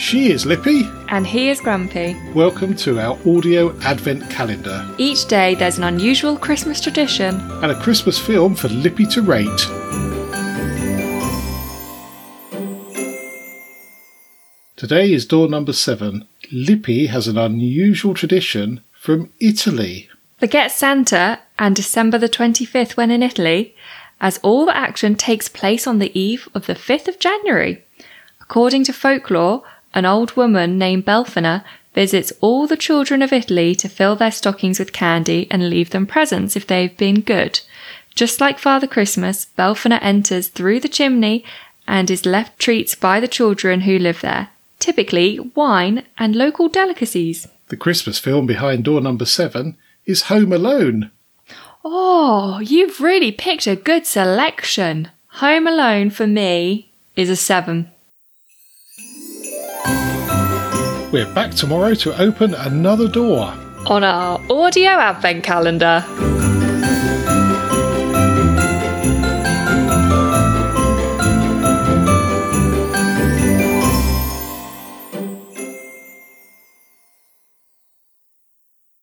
She is Lippy. And he is Grumpy. Welcome to our audio advent calendar Each day there's an unusual Christmas tradition. and a Christmas film for Lippy to rate. Today is door number seven. Lippy has an unusual tradition from Italy. Forget Santa and December the 25th when in Italy, as all the action takes place on the eve of the 5th of January. According to folklore, an old woman named Befana visits all the children of Italy to fill their stockings with candy and leave them presents if they've been good. Just like Father Christmas, Befana enters through the chimney and is left treats by the children who live there, typically wine and local delicacies. The Christmas film behind door number seven is Home Alone. Oh, you've really picked a good selection. Home Alone for me is a 7. We're back tomorrow to open another door. On our audio advent calendar.